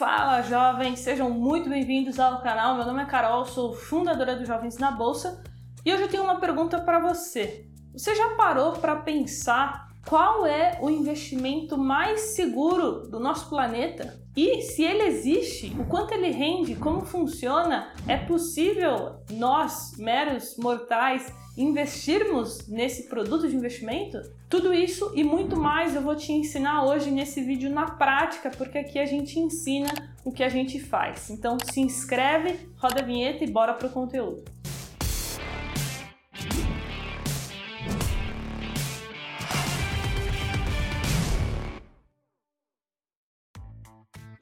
Fala jovens, sejam muito bem-vindos ao canal. Meu nome é Carol, sou fundadora do Jovens na Bolsa e hoje eu tenho uma pergunta para você. Você já parou para pensar qual é o investimento mais seguro do nosso planeta? E se ele existe, o quanto ele rende, como funciona? É possível nós, meros mortais, investirmos nesse produto de investimento? Tudo isso e muito mais eu vou te ensinar hoje nesse vídeo na prática, porque aqui a gente ensina o que a gente faz. Então se inscreve, roda a vinheta e bora pro conteúdo.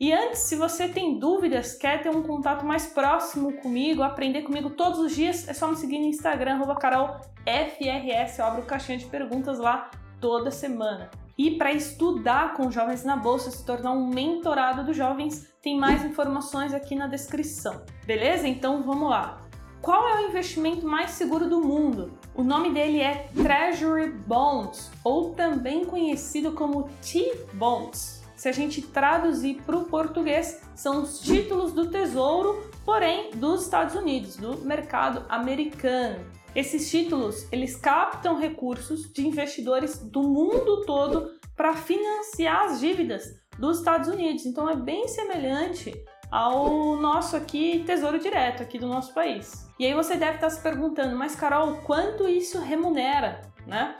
E antes, se você tem dúvidas, quer ter um contato mais próximo comigo, aprender comigo todos os dias, é só me seguir no Instagram, carolfrs, eu abro caixinha de perguntas lá toda semana. E para estudar com jovens na bolsa, se tornar um mentorado dos jovens, tem mais informações aqui na descrição. Beleza? Então vamos lá. Qual é o investimento mais seguro do mundo? O nome dele é Treasury Bonds, ou também conhecido como T-Bonds se a gente traduzir para o português, são os títulos do tesouro, porém dos Estados Unidos, do mercado americano. Esses títulos, eles captam recursos de investidores do mundo todo para financiar as dívidas dos Estados Unidos. Então é bem semelhante ao nosso aqui Tesouro Direto aqui do nosso país. E aí você deve estar se perguntando, mas Carol, quanto isso remunera, né?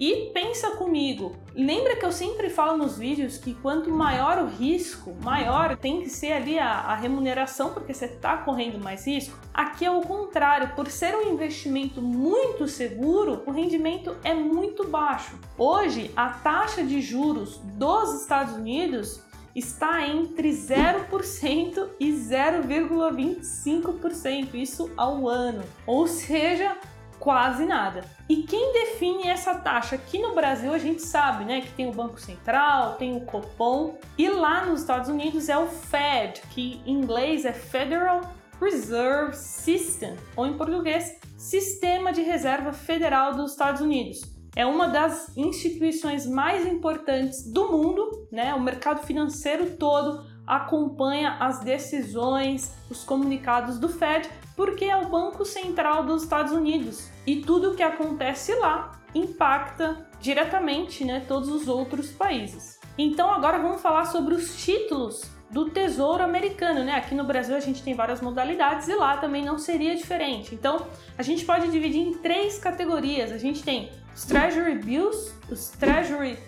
E pensa comigo, lembra que eu sempre falo nos vídeos que quanto maior o risco, maior tem que ser ali a, a remuneração, porque você está correndo mais risco. Aqui é o contrário, por ser um investimento muito seguro, o rendimento é muito baixo. Hoje, a taxa de juros dos Estados Unidos está entre 0% e 0,25%, isso ao ano. Ou seja, quase nada. E quem define essa taxa? Aqui no Brasil a gente sabe, né, que tem o Banco Central, tem o Copom, e lá nos Estados Unidos é o Fed, que em inglês é Federal Reserve System, ou em português, Sistema de Reserva Federal dos Estados Unidos. É uma das instituições mais importantes do mundo, né? O mercado financeiro todo acompanha as decisões, os comunicados do Fed, porque é o Banco Central dos Estados Unidos e tudo o que acontece lá impacta diretamente né, todos os outros países. Então agora vamos falar sobre os títulos do Tesouro Americano, né? Aqui no Brasil a gente tem várias modalidades e lá também não seria diferente. Então a gente pode dividir em três categorias. A gente tem os Treasury Bills, os Treasury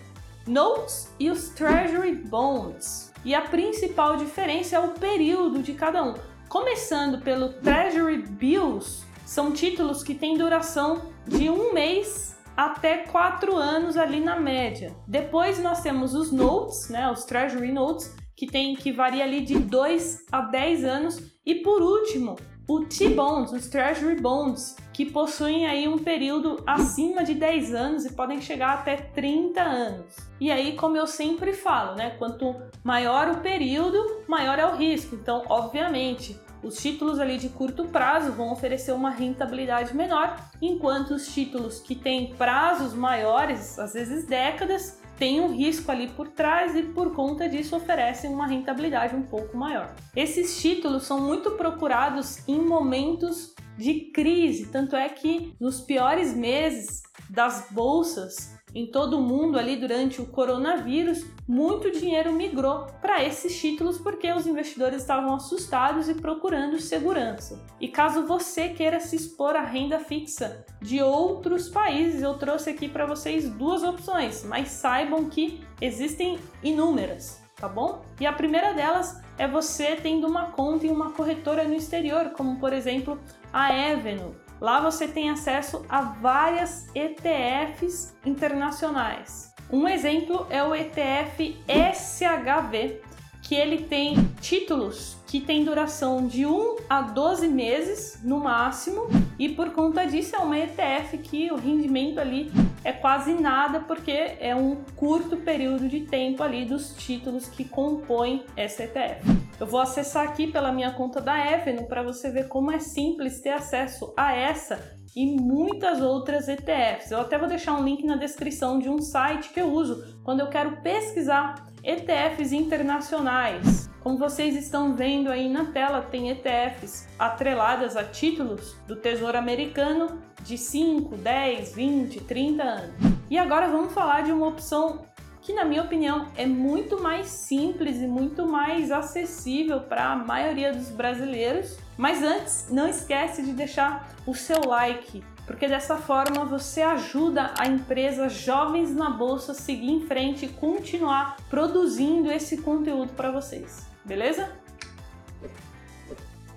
Notes e os Treasury Bonds. E a principal diferença é o período de cada um. Começando pelo Treasury Bills, são títulos que têm duração de um mês até quatro anos ali na média. Depois nós temos os notes, né, os Treasury Notes, que tem que varia ali de 2 a 10 anos. E por último, o T-Bonds, os Treasury Bonds, que possuem aí um período acima de 10 anos e podem chegar até 30 anos. E aí, como eu sempre falo, né, quanto maior o período, maior é o risco. Então, obviamente, os títulos ali de curto prazo vão oferecer uma rentabilidade menor, enquanto os títulos que têm prazos maiores, às vezes décadas, tem um risco ali por trás e por conta disso oferecem uma rentabilidade um pouco maior. Esses títulos são muito procurados em momentos de crise, tanto é que nos piores meses das bolsas em todo o mundo ali durante o coronavírus, muito dinheiro migrou para esses títulos porque os investidores estavam assustados e procurando segurança. E caso você queira se expor à renda fixa de outros países, eu trouxe aqui para vocês duas opções, mas saibam que existem inúmeras, tá bom? E a primeira delas é você tendo uma conta em uma corretora no exterior, como por exemplo a Avenue Lá você tem acesso a várias ETFs internacionais. Um exemplo é o ETF SHV, que ele tem títulos que têm duração de 1 a 12 meses no máximo, e por conta disso é uma ETF que o rendimento ali é quase nada, porque é um curto período de tempo ali dos títulos que compõem essa ETF. Eu vou acessar aqui pela minha conta da Eveno para você ver como é simples ter acesso a essa e muitas outras ETFs. Eu até vou deixar um link na descrição de um site que eu uso quando eu quero pesquisar ETFs internacionais. Como vocês estão vendo aí na tela, tem ETFs atreladas a títulos do Tesouro Americano de 5, 10, 20, 30 anos. E agora vamos falar de uma opção que, na minha opinião, é muito mais simples e muito mais acessível para a maioria dos brasileiros. Mas antes, não esquece de deixar o seu like, porque dessa forma você ajuda a empresa Jovens na Bolsa a seguir em frente e continuar produzindo esse conteúdo para vocês, beleza?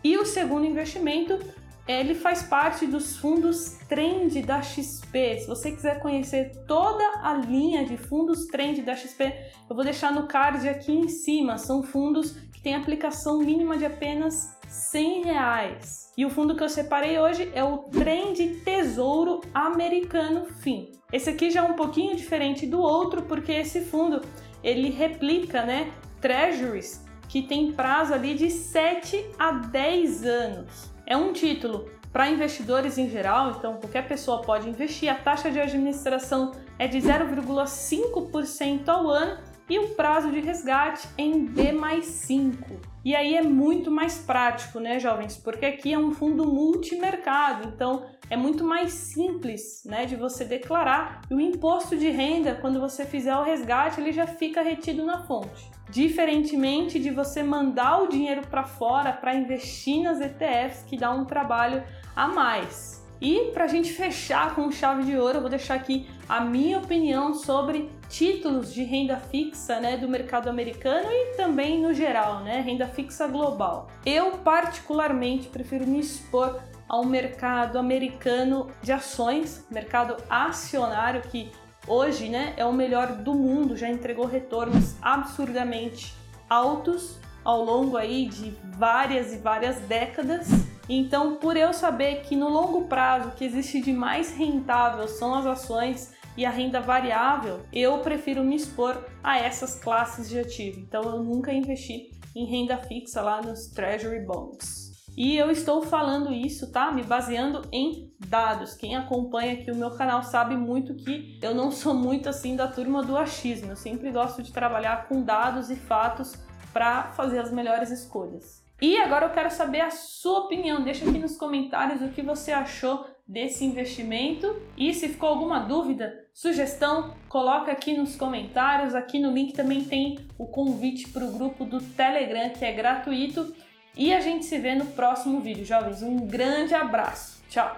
E o segundo investimento ele faz parte dos fundos trend da XP. Se você quiser conhecer toda a linha de fundos trend da XP, eu vou deixar no card aqui em cima. São fundos que têm aplicação mínima de apenas 100 reais. E o fundo que eu separei hoje é o Trend Tesouro Americano FIM. Esse aqui já é um pouquinho diferente do outro, porque esse fundo ele replica, né, treasuries que tem prazo ali de 7 a 10 anos. É um título para investidores em geral, então qualquer pessoa pode investir. A taxa de administração é de 0,5% ao ano e o prazo de resgate em D mais 5. E aí é muito mais prático, né, jovens? Porque aqui é um fundo multimercado, então é muito mais simples, né, de você declarar. E o imposto de renda, quando você fizer o resgate, ele já fica retido na fonte. Diferentemente de você mandar o dinheiro para fora para investir nas ETFs, que dá um trabalho a mais. E para a gente fechar com chave de ouro, eu vou deixar aqui a minha opinião sobre títulos de renda fixa né, do mercado americano e também no geral, né, renda fixa global. Eu, particularmente, prefiro me expor ao mercado americano de ações, mercado acionário, que hoje né, é o melhor do mundo, já entregou retornos absurdamente altos ao longo aí de várias e várias décadas. Então, por eu saber que no longo prazo o que existe de mais rentável são as ações e a renda variável, eu prefiro me expor a essas classes de ativo. Então, eu nunca investi em renda fixa lá nos Treasury Bonds. E eu estou falando isso, tá? Me baseando em dados. Quem acompanha aqui o meu canal sabe muito que eu não sou muito assim da turma do achismo. Eu sempre gosto de trabalhar com dados e fatos para fazer as melhores escolhas. E agora eu quero saber a sua opinião. Deixa aqui nos comentários o que você achou desse investimento e se ficou alguma dúvida, sugestão, coloca aqui nos comentários. Aqui no link também tem o convite para o grupo do Telegram que é gratuito e a gente se vê no próximo vídeo, jovens. Um grande abraço. Tchau!